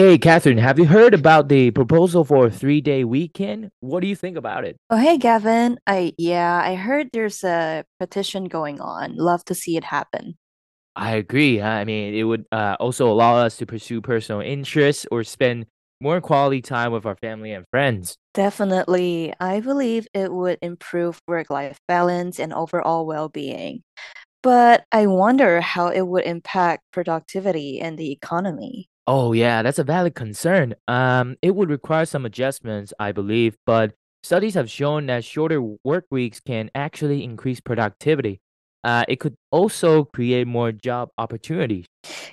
Hey, Catherine, have you heard about the proposal for a three-day weekend? What do you think about it? Oh, hey, Gavin. I yeah, I heard there's a petition going on. Love to see it happen. I agree. I mean, it would uh, also allow us to pursue personal interests or spend more quality time with our family and friends. Definitely. I believe it would improve work-life balance and overall well-being. But I wonder how it would impact productivity and the economy. Oh, yeah, that's a valid concern. Um, it would require some adjustments, I believe, but studies have shown that shorter work weeks can actually increase productivity. Uh, it could also create more job opportunities.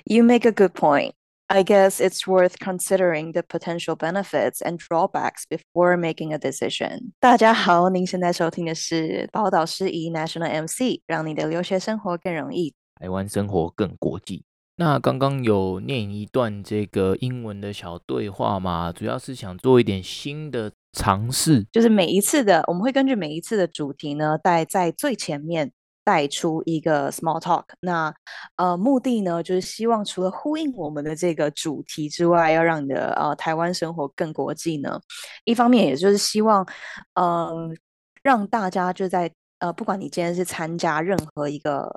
You make a good point. I guess it's worth considering the potential benefits and drawbacks before making a decision. 大家好，您现在收听的是宝岛诗仪 National MC，让你的留学生活更容易，台湾生活更国际。 那刚刚有念一段这个英文的小对话嘛，主要是想做一点新的尝试，就是每一次的，我们会根据每一次的主题呢，带在最前面。带出一个 small talk，那呃目的呢，就是希望除了呼应我们的这个主题之外，要让你的呃台湾生活更国际呢。一方面，也就是希望嗯、让大家就在。呃，不管你今天是参加任何一个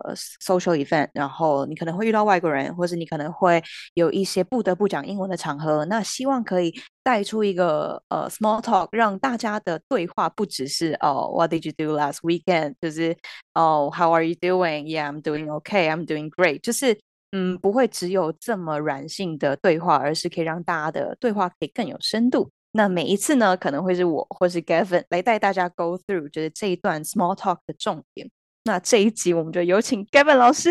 social event，然后你可能会遇到外国人，或是你可能会有一些不得不讲英文的场合，那希望可以带出一个呃 small talk，让大家的对话不只是哦 What did you do last weekend？就是哦 How are you doing？Yeah，I'm doing okay，I'm doing great。就是嗯，不会只有这么软性的对话，而是可以让大家的对话可以更有深度。那每一次呢，可能会是我或是 Gavin 来带大家 go through，就是这一段 small talk 的重点。那这一集我们就有请 Gavin 老师。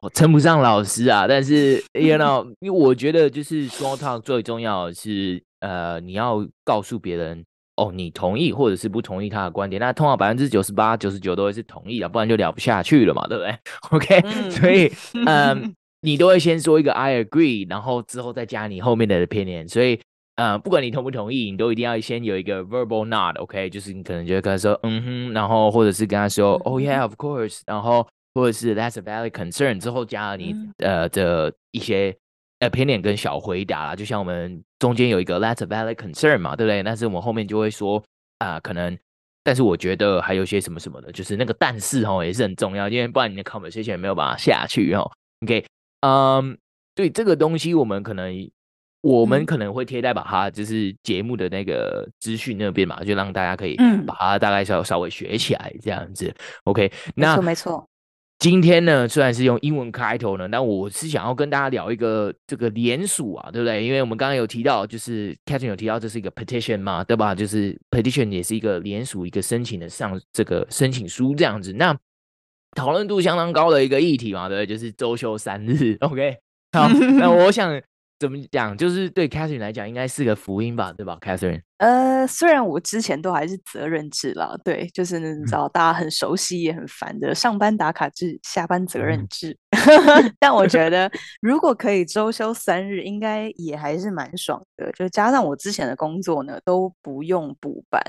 我 称不上老师啊，但是 you know，因为我觉得就是 small talk 最重要的是，呃，你要告诉别人哦，你同意或者是不同意他的观点。那通常百分之九十八、九十九都会是同意的，不然就聊不下去了嘛，对不对？OK，、嗯、所以 嗯，你都会先说一个 I agree，然后之后再加你后面的 opinion，所以。呃，不管你同不同意，你都一定要先有一个 verbal nod，OK，、okay? 就是你可能就会跟他说，嗯哼，然后或者是跟他说、嗯、，Oh yeah，of course，然后或者是 That's a valid concern，之后加了你、嗯、呃的一些 opinion 跟小回答啦，就像我们中间有一个 That's a valid concern 嘛，对不对？但是我们后面就会说啊、呃，可能，但是我觉得还有些什么什么的，就是那个但是哦也是很重要，因为不然你的 conversation 也没有办法下去哦。OK，嗯，对这个东西我们可能。我们可能会贴在把它就是节目的那个资讯那边嘛，就让大家可以把它大概稍稍微学起来这样子。嗯、OK，那没错没错。今天呢，虽然是用英文开头呢，但我是想要跟大家聊一个这个联署啊，对不对？因为我们刚刚有提到，就是 Catherine 有提到这是一个 petition 嘛，对吧？就是 petition 也是一个联署一个申请的上这个申请书这样子。那讨论度相当高的一个议题嘛，对不对？就是周休三日。OK，好，那 我想。怎么讲？就是对 Catherine 来讲，应该是个福音吧，对吧，Catherine？呃，虽然我之前都还是责任制了，对，就是你知道大家很熟悉也很烦的上班打卡制、下班责任制。嗯、但我觉得如果可以周休三日，应该也还是蛮爽的。就加上我之前的工作呢，都不用补班，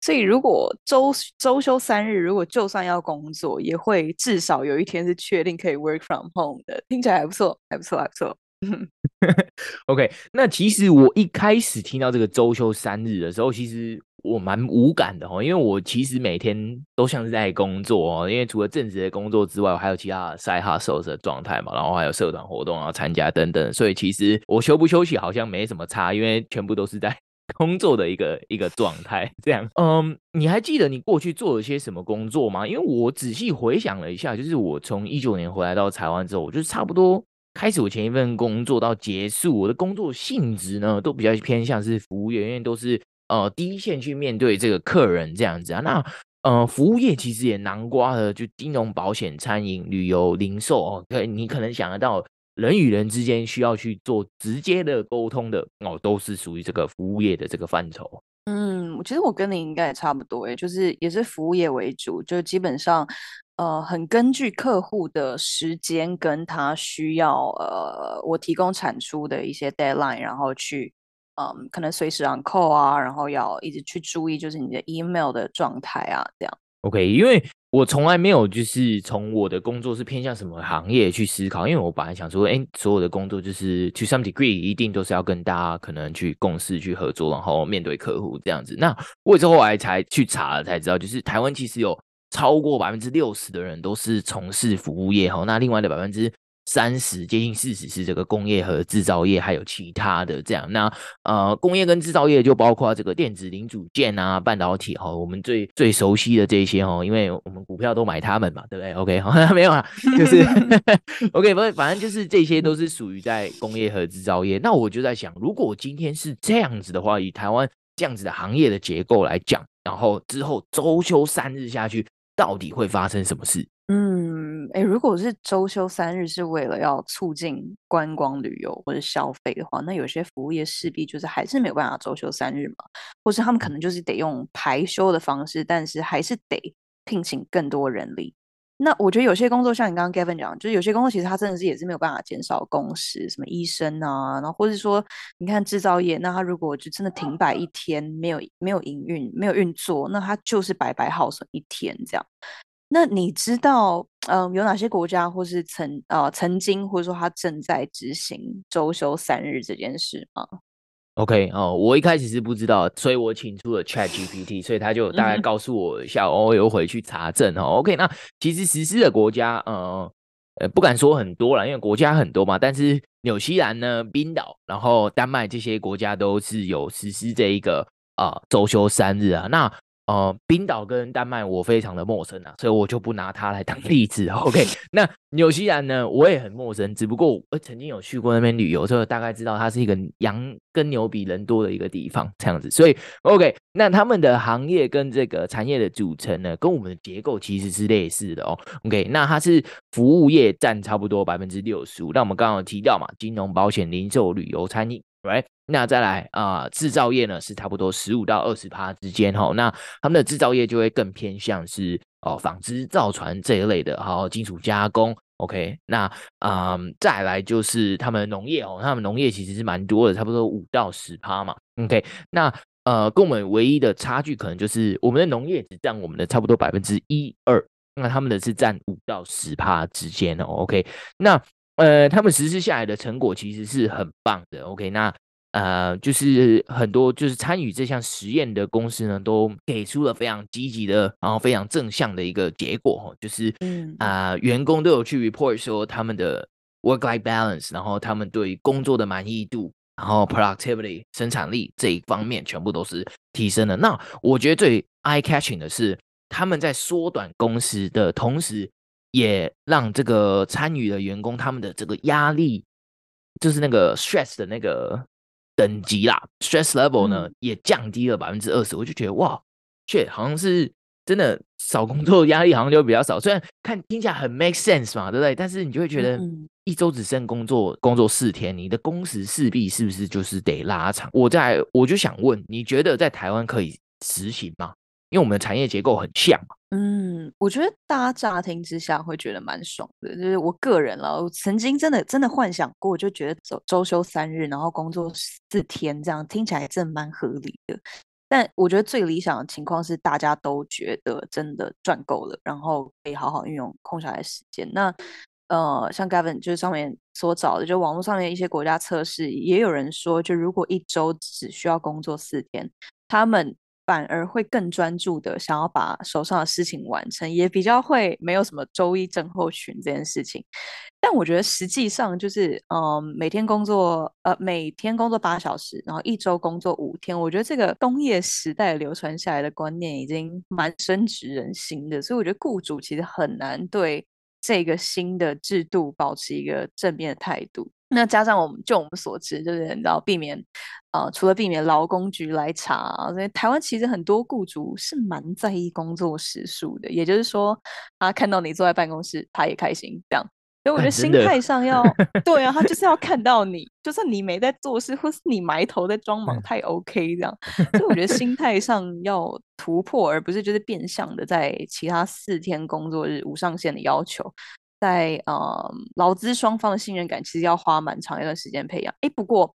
所以如果周周休三日，如果就算要工作，也会至少有一天是确定可以 work from home 的。听起来还不错，还不错，还不错。OK，那其实我一开始听到这个周休三日的时候，其实我蛮无感的哦，因为我其实每天都像是在工作哦，因为除了正职的工作之外，我还有其他 side hustle 的状态嘛，然后还有社团活动啊参加等等，所以其实我休不休息好像没什么差，因为全部都是在 工作的一个一个状态。这样，嗯，你还记得你过去做了些什么工作吗？因为我仔细回想了一下，就是我从一九年回来到台湾之后，我就差不多。开始我前一份工作到结束，我的工作性质呢都比较偏向是服务员，因为都是呃第一线去面对这个客人这样子啊。那呃服务业其实也囊括了，就金融、保险、餐饮、旅游、零售哦。对，你可能想得到人与人之间需要去做直接的沟通的哦，都是属于这个服务业的这个范畴。嗯，我其实我跟你应该也差不多诶，就是也是服务业为主，就基本上。呃，很根据客户的时间跟他需要，呃，我提供产出的一些 deadline，然后去，嗯，可能随时 on call 啊，然后要一直去注意，就是你的 email 的状态啊，这样。OK，因为我从来没有就是从我的工作是偏向什么行业去思考，因为我本来想说，哎，所有的工作就是 to some degree 一定都是要跟大家可能去共事、去合作，然后面对客户这样子。那我之后来才去查了，才知道就是台湾其实有超过百分之六十的人都是从事服务业哈，那另外的百分之。三十接近四十是这个工业和制造业，还有其他的这样。那呃，工业跟制造业就包括这个电子零组件啊、半导体哈，我们最最熟悉的这些哈，因为我们股票都买他们嘛，对不对？OK，好，没有啊，就是 OK，不，反正就是这些都是属于在工业和制造业。那我就在想，如果今天是这样子的话，以台湾这样子的行业的结构来讲，然后之后周休三日下去，到底会发生什么事？嗯，诶，如果是周休三日是为了要促进观光旅游或者消费的话，那有些服务业势必就是还是没有办法周休三日嘛，或是他们可能就是得用排休的方式，但是还是得聘请更多人力。那我觉得有些工作像你刚刚 Gavin 讲，就是有些工作其实它真的是也是没有办法减少工时，什么医生啊，然后或者说你看制造业，那他如果就真的停摆一天，没有没有营运，没有运作，那他就是白白耗损一天这样。那你知道，嗯，有哪些国家或是曾呃曾经或者说他正在执行周休三日这件事吗？OK 哦，我一开始是不知道，所以我请出了 ChatGPT，所以他就大概告诉我一下，我、嗯哦、有回去查证哦。OK，那其实实施的国家，呃呃，不敢说很多了，因为国家很多嘛。但是纽西兰呢、冰岛，然后丹麦这些国家都是有实施这一个啊周休三日啊。那呃，冰岛跟丹麦我非常的陌生啊，所以我就不拿它来当 例子。OK，那纽西兰呢，我也很陌生，只不过我曾经有去过那边旅游，所以大概知道它是一个羊跟牛比人多的一个地方，这样子。所以 OK，那他们的行业跟这个产业的组成呢，跟我们的结构其实是类似的哦。OK，那它是服务业占差不多百分之六十五，那我们刚刚有提到嘛，金融、保险、零售、旅游、餐饮。Right，那再来啊，制、造业呢是差不多十五到二十趴之间哈。那他们的制造业就会更偏向是哦纺织、造船这一类的，好金属加工。OK，那啊、再来就是他们农业哦，他们农业其实是蛮多的，差不多五到十趴嘛。OK，那呃跟我们唯一的差距可能就是我们的农业只占我们的差不多百分之一二，那他们的是占五到十趴之间哦。OK，那。呃，他们实施下来的成果其实是很棒的。OK，那呃，就是很多就是参与这项实验的公司呢，都给出了非常积极的，然后非常正向的一个结果，就是嗯啊、呃，员工都有去 report 说他们的 work-life balance，然后他们对工作的满意度，然后 productivity 生产力这一方面全部都是提升的。那我觉得最 eye-catching 的是他们在缩短工时的同时。也让这个参与的员工他们的这个压力，就是那个 stress 的那个等级啦，stress level 呢、嗯、也降低了百分之二十。我就觉得哇，shit，好像是真的少工作压力好像就比较少。虽然看听起来很 make sense 嘛，对不对？但是你就会觉得一周只剩工作工作四天，你的工时势必是不是就是得拉长？我在我就想问，你觉得在台湾可以实行吗？因为我们的产业结构很像。嗯，我觉得大家乍听之下会觉得蛮爽的，就是我个人了，我曾经真的真的幻想过，就觉得周周休三日，然后工作四天，这样听起来真的蛮合理的。但我觉得最理想的情况是大家都觉得真的赚够了，然后可以好好运用空下来的时间。那呃，像 Gavin 就是上面所找的，就网络上面一些国家测试，也有人说，就如果一周只需要工作四天，他们。反而会更专注的想要把手上的事情完成，也比较会没有什么周一症候群这件事情。但我觉得实际上就是，嗯，每天工作，呃，每天工作八小时，然后一周工作五天。我觉得这个工业时代流传下来的观念已经蛮深植人心的，所以我觉得雇主其实很难对这个新的制度保持一个正面的态度。那加上我们就我们所知，就是你知道避免，呃，除了避免劳工局来查，所以台湾其实很多雇主是蛮在意工作时数的，也就是说，他看到你坐在办公室，他也开心这样。所以我觉得心态上要 对啊，他就是要看到你，就算你没在做事，或是你埋头在装忙，他也 OK 这样。所以我觉得心态上要突破，而不是就是变相的在其他四天工作日无上限的要求。在呃，劳资双方的信任感其实要花蛮长一段时间培养。诶，不过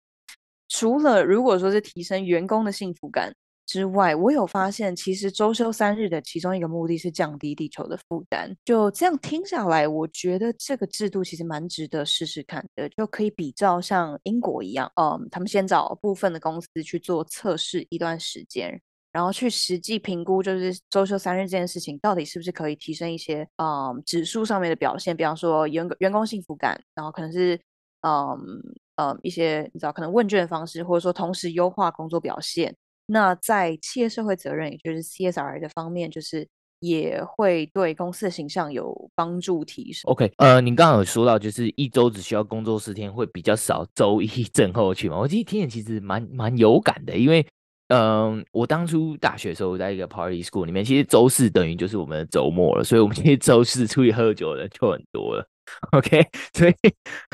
除了如果说是提升员工的幸福感，之外，我有发现，其实周休三日的其中一个目的是降低地球的负担。就这样听下来，我觉得这个制度其实蛮值得试试看的，就可以比照像英国一样，嗯，他们先找部分的公司去做测试一段时间，然后去实际评估，就是周休三日这件事情到底是不是可以提升一些，嗯，指数上面的表现，比方说员员工幸福感，然后可能是，嗯嗯，一些你知道，可能问卷方式，或者说同时优化工作表现。那在企业社会责任，也就是 CSR 的方面，就是也会对公司的形象有帮助提升。OK，呃，您刚刚有说到，就是一周只需要工作四天，会比较少周一 症候群嘛？我其实听起来其实蛮蛮有感的，因为，嗯、呃，我当初大学的时候在一个 Party School 里面，其实周四等于就是我们的周末了，所以我们 其实周四出去喝酒的人就很多了。OK，所以，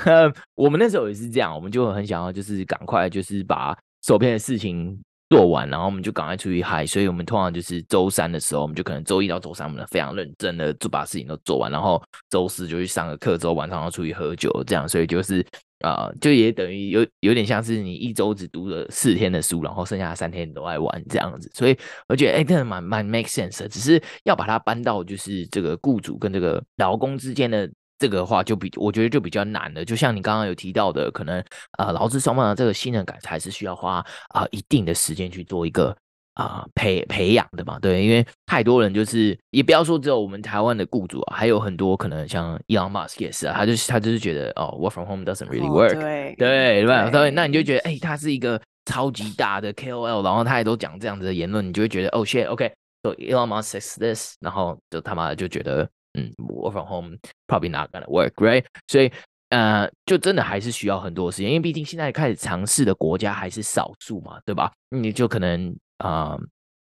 呃，我们那时候也是这样，我们就很想要就是赶快就是把手边的事情。做完，然后我们就赶快出去嗨，所以我们通常就是周三的时候，我们就可能周一到周三，我们非常认真的就把事情都做完，然后周四就去上个课，周晚上要出去喝酒，这样，所以就是啊、就也等于有有点像是你一周只读了四天的书，然后剩下三天都爱玩这样子，所以我觉得哎，真的蛮蛮 make sense 的，只是要把它搬到就是这个雇主跟这个劳工之间的。这个的话就比我觉得就比较难了，就像你刚刚有提到的，可能啊劳资双方的这个信任感还是需要花啊、呃、一定的时间去做一个啊、呃、培培养的嘛，对，因为太多人就是也不要说只有我们台湾的雇主啊，还有很多可能像 Elon Musk 也是啊，他就是他就是觉得哦 work from home doesn't really work，、哦、对对对对，那你就觉得哎他是一个超级大的 KOL，然后他也都讲这样子的言论，你就会觉得哦 shit OK，so Elon Musk says this，然后就他妈的就觉得。嗯，work from home probably not gonna work, right？所以，呃，就真的还是需要很多时间，因为毕竟现在开始尝试的国家还是少数嘛，对吧？你就可能，啊、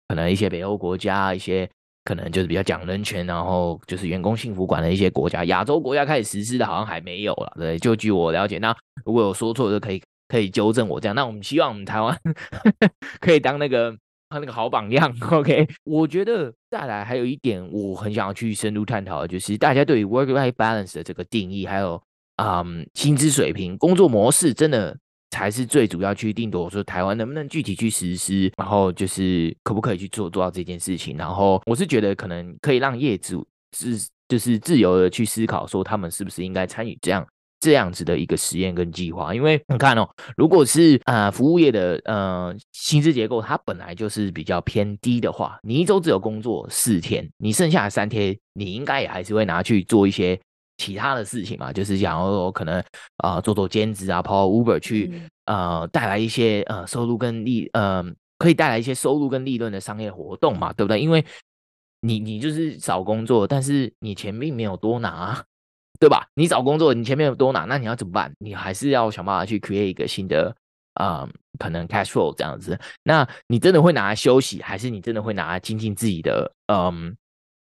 可能一些北欧国家，一些可能就是比较讲人权，然后就是员工幸福感的一些国家，亚洲国家开始实施的，好像还没有了，对？就据我了解，那如果有说错，就可以可以纠正我这样。那我们希望我们台湾 可以当那个。他那个好榜样，OK？我觉得再来还有一点，我很想要去深入探讨的，就是大家对于 work-life balance 的这个定义，还有嗯薪资水平、工作模式，真的才是最主要去定夺。说台湾能不能具体去实施，然后就是可不可以去做做到这件事情？然后我是觉得可能可以让业主是就是自由的去思考，说他们是不是应该参与这样。这样子的一个实验跟计划，因为你看哦，如果是呃服务业的呃薪资结构，它本来就是比较偏低的话，你一周只有工作四天，你剩下的三天，你应该也还是会拿去做一些其他的事情嘛，就是想要可能啊、呃、做做兼职啊，跑跑 Uber 去呃带来一些呃收入跟利呃可以带来一些收入跟利润的商业活动嘛，对不对？因为你你就是少工作，但是你钱并没有多拿。对吧？你找工作，你前面有多拿，那你要怎么办？你还是要想办法去 create 一个新的，嗯，可能 cash flow 这样子。那你真的会拿来休息，还是你真的会拿来精进自己的，嗯，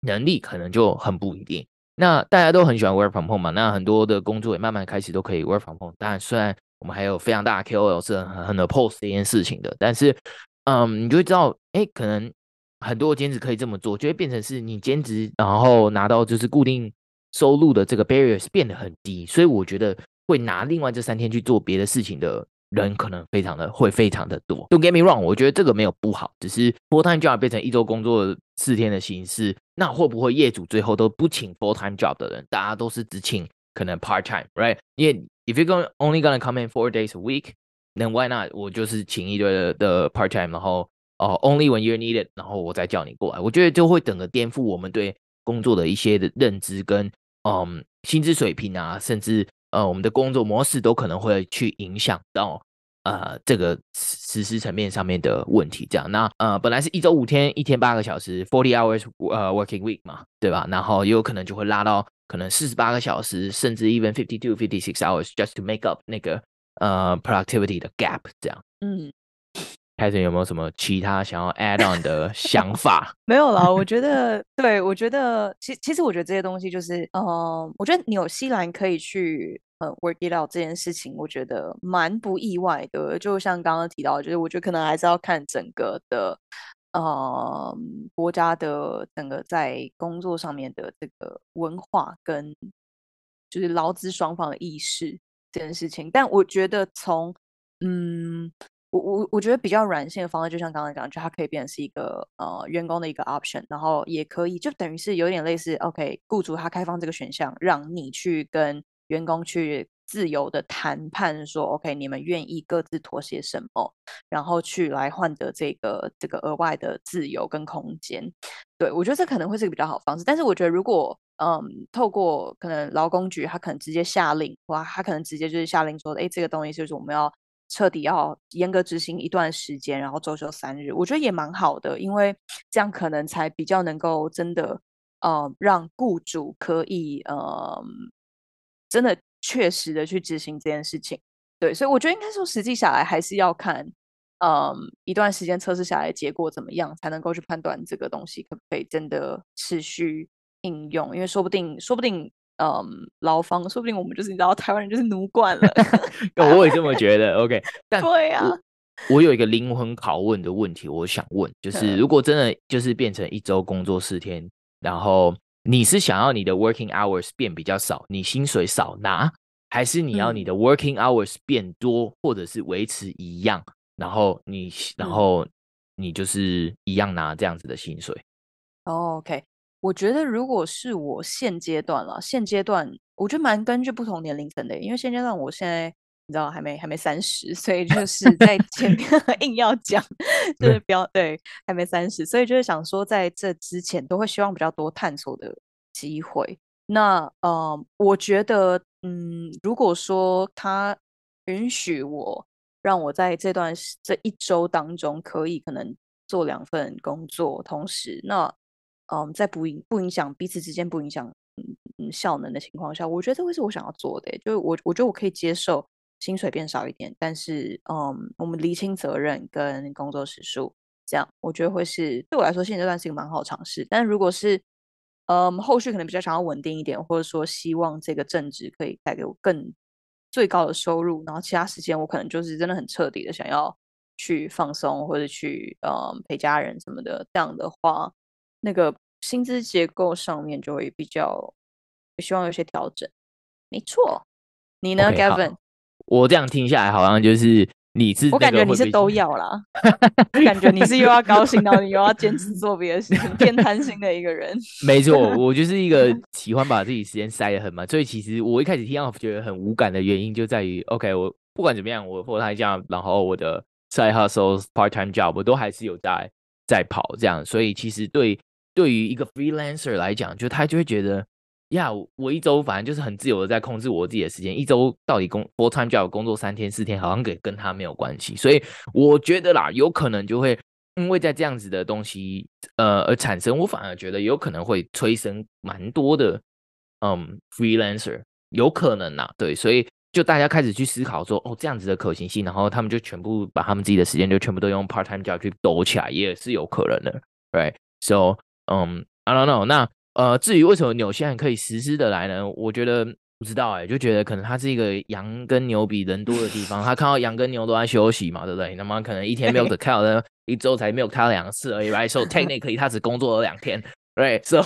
能力？可能就很不一定。那大家都很喜欢 work from home 嘛，那很多的工作也慢慢开始都可以 work from home。当然，虽然我们还有非常大的 KOL 是很很 oppose 这件事情的，但是，嗯，你就会知道，哎，可能很多兼职可以这么做，就会变成是你兼职，然后拿到就是固定。收入的这个 barriers 变得很低，所以我觉得会拿另外这三天去做别的事情的人，可能非常的会非常的多。Don't get me wrong，我觉得这个没有不好，只是 full time job 变成一周工作四天的形式，那会不会业主最后都不请 full time job 的人，大家都是只请可能 part time，right？因为 if you're going only gonna come in four days a week，then why not？我就是请一堆的，part time，然后哦、，only when you're needed，然后我再叫你过来，我觉得就会整个颠覆我们对工作的一些的认知跟。嗯，薪资水平啊，甚至呃，我们的工作模式都可能会去影响到呃这个实施层面上面的问题。这样，那呃，本来是一周五天，一天八个小时，forty hours 呃 working week 嘛，对吧？然后也有可能就会拉到可能四十八个小时，甚至 even fifty two fifty six hours just to make up 那个呃 productivity 的 gap。这样，嗯。开始有没有什么其他想要 add on 的想法？没有啦，我觉得，对，我觉得，其其实我觉得这些东西就是，嗯、呃，我觉得纽西兰可以去呃 work it out 这件事情，我觉得蛮不意外的。就像刚刚提到，就是我觉得可能还是要看整个的，呃，国家的整个在工作上面的这个文化跟就是劳资双方的意识这件事情。但我觉得从，嗯。我我我觉得比较软性的方式，就像刚刚讲，就它可以变成是一个呃员工的一个 option，然后也可以就等于是有点类似，OK，雇主他开放这个选项，让你去跟员工去自由的谈判，说 OK，你们愿意各自妥协什么，然后去来换得这个这个额外的自由跟空间。对，我觉得这可能会是一个比较好方式，但是我觉得如果嗯透过可能劳工局，他可能直接下令，哇，他可能直接就是下令说，哎，这个东西就是我们要。彻底要严格执行一段时间，然后周休三日，我觉得也蛮好的，因为这样可能才比较能够真的，呃，让雇主可以呃，真的确实的去执行这件事情。对，所以我觉得应该说，实际下来还是要看，嗯、一段时间测试下来结果怎么样，才能够去判断这个东西可不可以真的持续应用，因为说不定，说不定。嗯，劳方说不定我们就是你知道，台湾人就是奴惯了。我也这么觉得。OK，但对啊，我有一个灵魂拷问的问题，我想问，就是如果真的就是变成一周工作四天，然后你是想要你的 working hours 变比较少，你薪水少拿，还是你要你的 working hours 变多，嗯、或者是维持一样，然后你然后你就是一样拿这样子的薪水？哦，OK。我觉得，如果是我现阶段了，现阶段我觉得蛮根据不同年龄层的，因为现阶段我现在你知道还没还没三十，所以就 是在前面硬要讲，就是不要对还没三十，所以就是想说在这之前都会希望比较多探索的机会。那呃，我觉得嗯，如果说他允许我让我在这段这一周当中可以可能做两份工作，同时那。嗯，在不影不影响彼此之间不影响嗯效能的情况下，我觉得这会是我想要做的。就我我觉得我可以接受薪水变少一点，但是嗯，我们厘清责任跟工作时数，这样我觉得会是对我来说现阶段是一个蛮好的尝试。但如果是嗯后续可能比较想要稳定一点，或者说希望这个正职可以带给我更最高的收入，然后其他时间我可能就是真的很彻底的想要去放松或者去嗯陪家人什么的，这样的话。那个薪资结构上面就会比较，希望有些调整。没错，你呢，okay，Gavin？我这样听下来，好像就是你是，我感觉你是都要啦。感觉你是又要高兴，然后你又要坚持做别的事情，偏贪心的一个人。没错，我就是一个 喜欢把自己时间塞得很满，所以其实我一开始听到觉得很无感的原因就在于，OK，我不管怎么样，我或他这样然后我的 side hustle part time job，我都还是有在在跑这样，所以其实对。对于一个 freelancer 来讲，就他就会觉得，呀，我一周反正就是很自由的在控制我自己的时间，一周到底工 full time job 工作三天四天，好像跟跟他没有关系。所以我觉得啦，有可能就会因为在这样子的东西，呃，而产生，我反而觉得有可能会催生蛮多的，嗯，freelancer 有可能呐，对，所以就大家开始去思考说，哦，这样子的可行性，然后他们就全部把他们自己的时间就全部都用 part time job 去抖起来，也是有可能的，right？So 嗯，I don't know。那呃，至于为什么纽西兰可以实施的来呢？我觉得不知道哎、欸，就觉得可能它是一个羊跟牛比人多的地方。他看到羊跟牛都在休息嘛，对不对？那么可能一天 milk cow 呢，一周才 milk 它两次而已，right？So technically 他只工作了两天。Right, so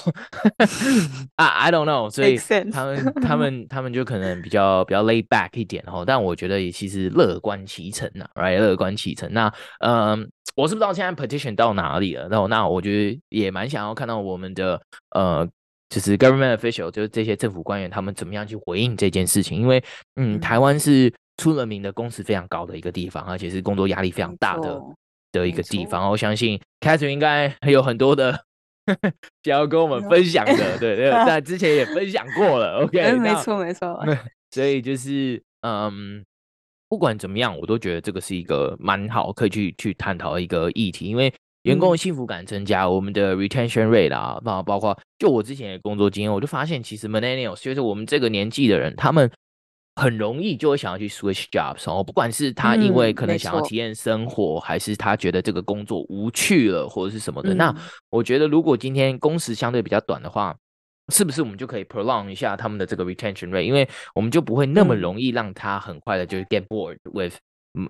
啊，I don't know，所以他们他们他们就可能比较比较 lay back 一点哦，但我觉得也其实乐观其成呐，right？乐观其成。那嗯，我是不知道现在 petition 到哪里了，那我那我觉得也蛮想要看到我们的呃，就是 government official，就是这些政府官员他们怎么样去回应这件事情，因为嗯，台湾是出了名的工时非常高的一个地方，而且是工作压力非常大的的一个地方，我相信 Catherine 应该有很多的。想要跟我们分享的，对对，在 之前也分享过了，OK，嗯，没错没错，所以就是嗯，不管怎么样，我都觉得这个是一个蛮好可以去去探讨一个议题，因为员工的幸福感增加，嗯、我们的 retention rate 啊，包包括就我之前的工作经验，我就发现其实 millennials 就是我们这个年纪的人，他们。很容易就会想要去 switch jobs 哦，不管是他因为可能想要体验生活，嗯，还是他觉得这个工作无趣了，或者是什么的。嗯、那我觉得，如果今天工时相对比较短的话，是不是我们就可以 prolong 一下他们的这个 retention rate？因为我们就不会那么容易让他很快的就 get bored with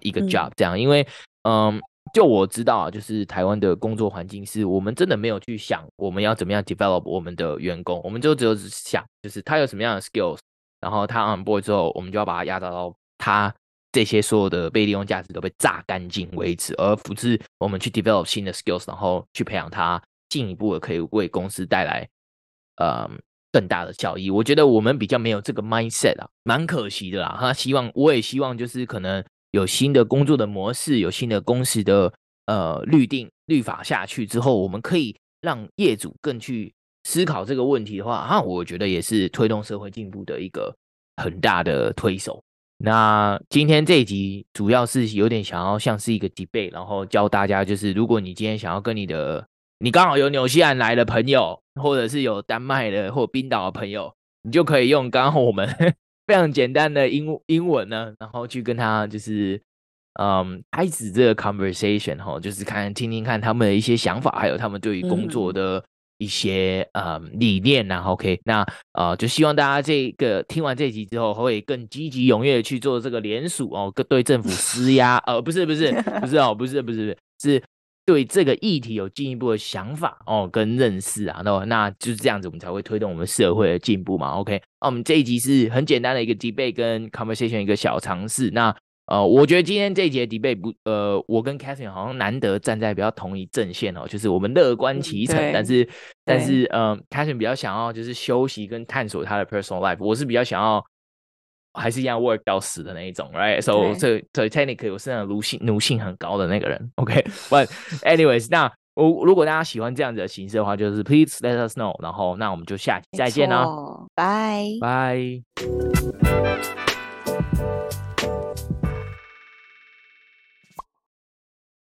一个 job 这样。嗯、因为，嗯，就我知道啊，就是台湾的工作环境是我们真的没有去想我们要怎么样 develop 我们的员工，我们就只有想就是他有什么样的 skills。然后他 on board 之后，我们就要把他压榨到他这些所有的被利用价值都被榨干净为止，而不是我们去 develop 新的 skills，然后去培养他，进一步的可以为公司带来呃更大的效益。我觉得我们比较没有这个 mindset 啊，蛮可惜的啦。哈，希望我也希望就是可能有新的工作的模式，有新的公司的呃律定律法下去之后，我们可以让业主更去思考这个问题的话，哈，我觉得也是推动社会进步的一个很大的推手。那今天这一集主要是有点想要像是一个 debate，然后教大家就是，如果你今天想要跟你的，你刚好有纽西兰来的朋友，或者是有丹麦的或冰岛的朋友，你就可以用刚好我们 非常简单的英英文呢，然后去跟他就是，嗯，开始这个 conversation 哈，就是看听听看他们的一些想法，还有他们对于工作的。一些呃理念呐，OK，那呃就希望大家这个听完这集之后，会更积极踊跃去做这个联署哦，跟对政府施压，呃，不是不是不是哦，不是不是是对这个议题有进一步的想法哦跟认识啊，那那就是这样子，我们才会推动我们社会的进步嘛，OK，那我们这一集是很简单的一个 debate 跟 conversation 一个小尝试，那。呃，我觉得今天这一节 debate 不，呃，我跟 Catherine 好像难得站在比较同一阵线哦，就是我们乐观其成，但是但是呃，Catherine 比较想要就是休息跟探索他的 personal life，我是比较想要还是一样 work 到死的那一种，right？So 这这 technically 我是那种奴性奴性很高的那个人，OK？But anyways，那我如果大家喜欢这样子的形式的话，就是 Please let us know，然后那我们就下期再见啦，拜拜。